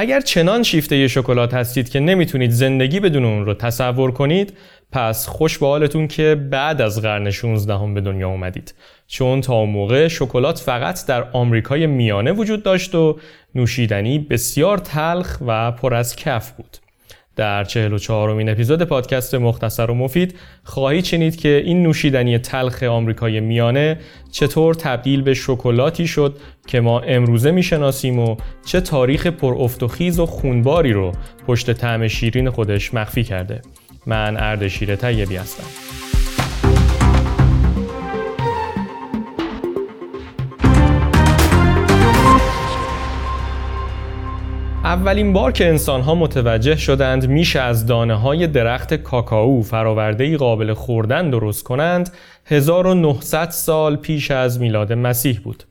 اگر چنان شیفته شکلات هستید که نمی‌تونید زندگی بدون اون رو تصور کنید پس خوش به حالتون که بعد از قرن 16 هم به دنیا اومدید. چون تا موقع شکلات فقط در آمریکای میانه وجود داشت و نوشیدنی بسیار تلخ و پر از کف بود. در 44 امین اپیزود پادکست مختصر و مفید خواهید شنید که این نوشیدنی تلخ آمریکای میانه چطور تبدیل به شکلاتی شد که ما امروزه می‌شناسیم و چه تاریخ پر افت و خیز و خونباری رو پشت طعم شیرین خودش مخفی کرده. من اردشیر طیبی هستم. اولین بار که انسان ها متوجه شدند میشه از دانه های درخت کاکائو فراورده ای قابل خوردن درست کنند 1900 سال پیش از میلاد مسیح بود.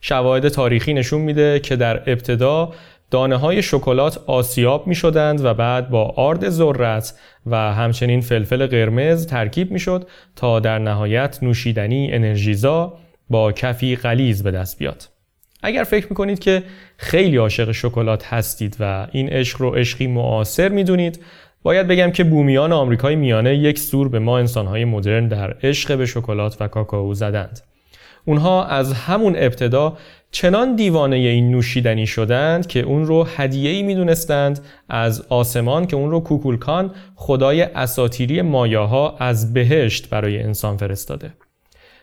شواهد تاریخی نشون میده که در ابتدا دانه های شکلات آسیاب می شدند و بعد با آرد ذرت و همچنین فلفل قرمز ترکیب می شد تا در نهایت نوشیدنی انرژیزا با کفی غلیز به دست بیاد. اگر فکر می‌کنید که خیلی عاشق شکلات هستید و این عشق رو عشقی معاصر می‌دونید باید بگم که بومیان آمریکای میانه یک سور به ما انسانهای مدرن در عشق به شکلات و کاکائو زدند. اونها از همون ابتدا چنان دیوانه این نوشیدنی شدند که اون رو هدیه‌ای می‌دونستند از آسمان که اون رو کوکولکان خدای اساتیری مایاها از بهشت برای انسان فرستاده.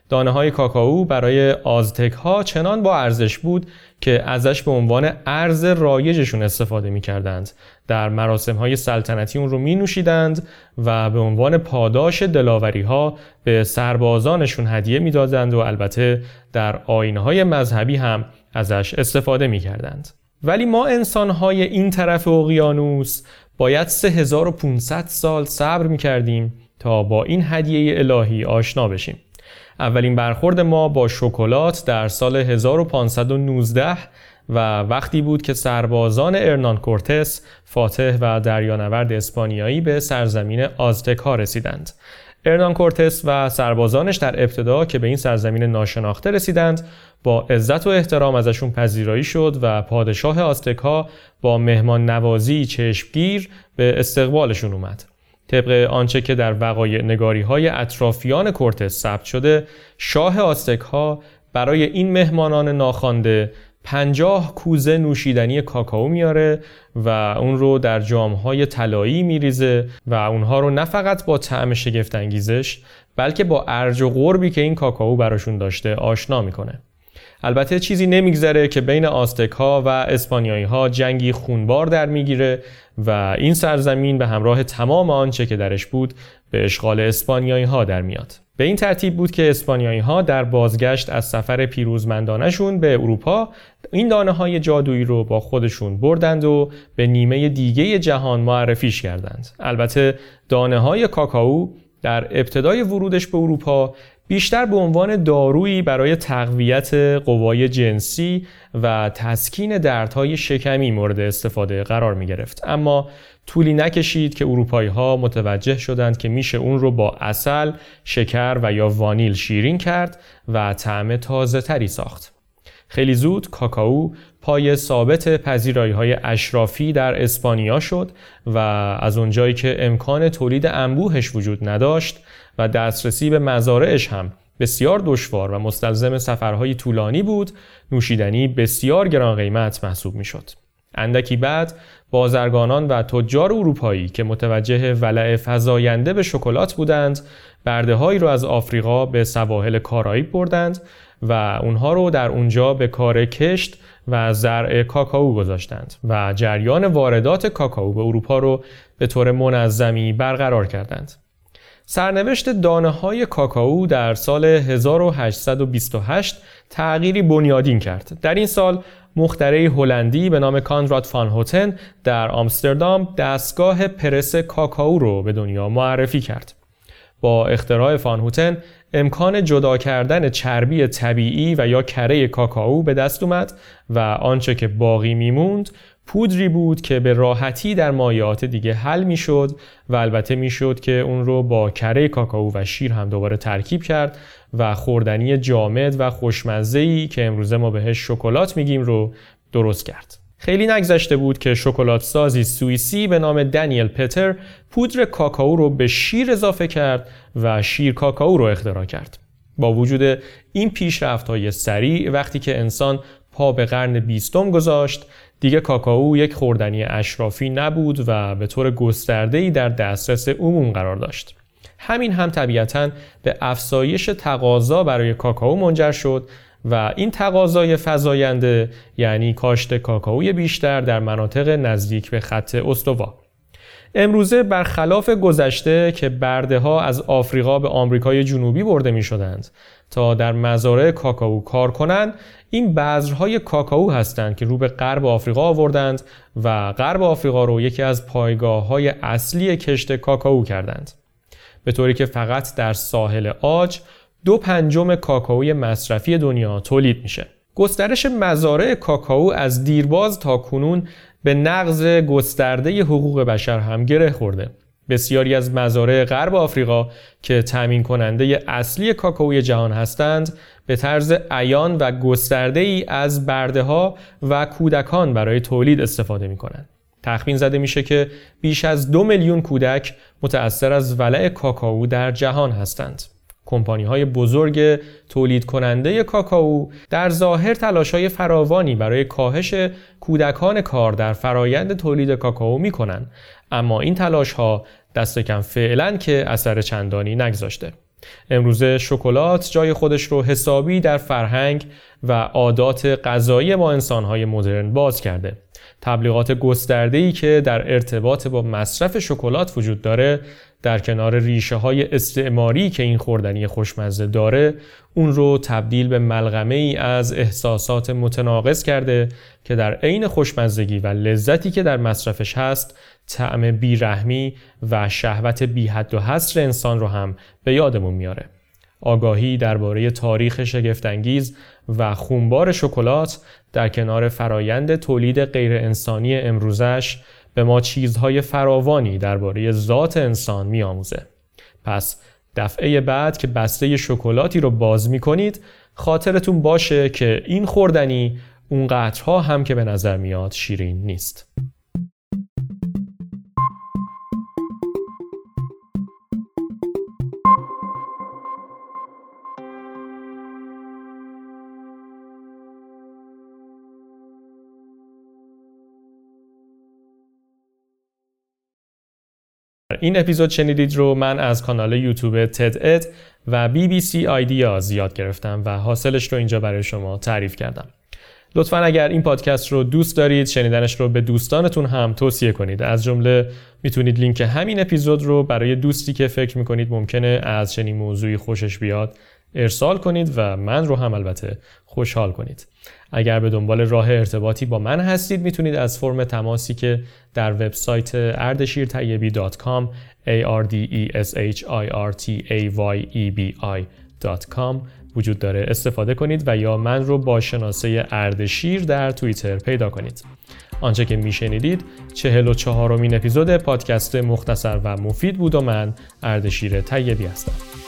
دانه های کاکائو برای آزتک ها چنان با ارزش بود که ازش به عنوان ارز رایجشون استفاده می کردند. در مراسم های سلطنتی اون رو می نوشیدند و به عنوان پاداش دلاوری ها به سربازانشون هدیه می دادند و البته در آینه های مذهبی هم ازش استفاده می کردند. ولی ما انسان های این طرف اقیانوس باید 3500 سال صبر می کردیم تا با این هدیه الهی آشنا بشیم. اولین برخورد ما با شکلات در سال 1519 و وقتی بود که سربازان ارنان کورتس فاتح و دریانورد اسپانیایی به سرزمین آزتک ها رسیدند. ارنان کورتس و سربازانش در ابتدا که به این سرزمین ناشناخته رسیدند با عزت و احترام ازشون پذیرایی شد و پادشاه آزتک با مهمان نوازی چشمگیر به استقبالشون اومد. طبق آنچه که در وقایع نگاری های اطرافیان کورتس ثبت شده شاه آستک ها برای این مهمانان ناخوانده پنجاه کوزه نوشیدنی کاکائو میاره و اون رو در جامهای طلایی میریزه و اونها رو نه فقط با طعم شگفت انگیزش بلکه با ارج و قربی که این کاکائو براشون داشته آشنا می‌کنه. البته چیزی نمیگذره که بین آستک ها و اسپانیایی ها جنگی خونبار در می‌گیره و این سرزمین به همراه تمام آنچه که درش بود به اشغال اسپانیایی ها در میاد. به این ترتیب بود که اسپانیایی ها در بازگشت از سفر پیروزمندانشون به اروپا این دانه های جادویی رو با خودشون بردند و به نیمه دیگه جهان معرفیش کردند. البته دانه های کاکائو در ابتدای ورودش به اروپا بیشتر به عنوان دارویی برای تقویت قوای جنسی و تسکین دردهای شکمی مورد استفاده قرار می گرفت. اما طولی نکشید که اروپایی ها متوجه شدند که میشه اون رو با اصل، شکر و یا وانیل شیرین کرد و طعم تازه تری ساخت. خیلی زود کاکائو پای ثابت پذیرایی های اشرافی در اسپانیا شد و از اونجایی که امکان تولید انبوهش وجود نداشت و دسترسی به مزارعش هم بسیار دشوار و مستلزم سفرهای طولانی بود نوشیدنی بسیار گران قیمت محسوب می شد. اندکی بعد بازرگانان و تجار اروپایی که متوجه ولع فزاینده به شکلات بودند برده هایی رو از آفریقا به سواحل کارائیب بردند و اونها رو در اونجا به کار کشت و زرع کاکائو گذاشتند و جریان واردات کاکائو به اروپا رو به طور منظمی برقرار کردند. سرنوشت دانه های کاکائو در سال 1828 تغییری بنیادین کرد. در این سال مخترعی هلندی به نام کانراد فان هوتن در آمستردام دستگاه پرس کاکائو رو به دنیا معرفی کرد. با اختراع فان هوتن امکان جدا کردن چربی طبیعی و یا کره کاکائو به دست اومد و آنچه که باقی میموند پودری بود که به راحتی در مایعات دیگه حل می‌شد و البته می‌شد که اون رو با کره کاکائو و شیر هم دوباره ترکیب کرد و خوردنی جامد و خوشمزه ای که امروزه ما بهش شکلات میگیم رو درست کرد. خیلی نگذشته بود که شکلات سازی سوئیسی به نام دنیل پتر پودر کاکائو رو به شیر اضافه کرد و شیر کاکائو رو اختراع کرد. با وجود این پیشرفت های سریع وقتی که انسان پا به قرن بیستم گذاشت دیگه کاکائو یک خوردنی اشرافی نبود و به طور گسترده‌ای در دسترس عموم قرار داشت. همین هم طبیعتا به افزایش تقاضا برای کاکائو منجر شد و این تقاضای فزاینده یعنی کاشت کاکائوی بیشتر در مناطق نزدیک به خط استوا. امروزه برخلاف گذشته که برده ها از آفریقا به آمریکای جنوبی برده می شدند تا در مزارع کاکائو کار کنند این بذرهای کاکائو هستند که رو به غرب آفریقا آوردند و غرب آفریقا رو یکی از پایگاه های اصلی کشت کاکائو کردند. به طوری که فقط در ساحل آج دو پنجم کاکائوی مصرفی دنیا تولید میشه. گسترش مزارع کاکائو از دیرباز تا کنون به نقض گسترده حقوق بشر هم گره خورده. بسیاری از مزارع غرب آفریقا که تامین کننده اصلی کاکائوی جهان هستند به طرز عیان و گسترده ای از برده ها و کودکان برای تولید استفاده می کنند. تخمین زده میشه که بیش از دو میلیون کودک متأثر از ولع کاکائو در جهان هستند. کمپانی های بزرگ تولید کننده کاکائو در ظاهر تلاش های فراوانی برای کاهش کودکان کار در فرایند تولید کاکائو می کنند اما این تلاش ها دست کم فعلا که اثر چندانی نگذاشته. امروزه شکلات جای خودش رو حسابی در فرهنگ و عادات غذایی ما انسانهای مدرن باز کرده. تبلیغات گسترده‌ای که در ارتباط با مصرف شکلات وجود داره در کنار ریشه های استعماری که این خوردنی خوشمزه داره اون رو تبدیل به ملغمه ای از احساسات متناقض کرده که در عین خوشمزگی و لذتی که در مصرفش هست طعم بیرحمی و شهوت بی حد و حصر انسان رو هم به یادمون میاره. آگاهی درباره تاریخ شگفتانگیز و خونبار شکلات در کنار فرایند تولید غیر انسانی امروزش به ما چیزهای فراوانی درباره ذات انسان میآموزه. پس دفعه بعد که بسته شکلاتی رو باز می کنید خاطرتون باشه که این خوردنی اونقدرها هم که به نظر میاد شیرین نیست. این اپیزود شنیدید رو من از کانال یوتیوب تد اد و سی آیدیا زیاد گرفتم و حاصلش رو اینجا برای شما تعریف کردم. لطفا اگر این پادکست رو دوست دارید شنیدنش رو به دوستانتون هم توصیه کنید از جمله می‌تونید لینک همین اپیزود رو برای دوستی که فکر می‌کنید ممکنه از چنین موضوعی خوشش بیاد ارسال کنید و من رو هم البته خوشحال کنید. اگر به دنبال راه ارتباطی با من هستید می‌تونید از فرم تماسی که در وبسایت اردشیرطیبی .com a r d e s h i r t a y e b i.com وجود داره استفاده کنید و یا من رو با شناسه اردشیر در توییتر پیدا کنید. آنچه که میشنیدید و چهارمین اپیزود پادکست مختصر و مفید بود و من اردشیر طیبی هستم.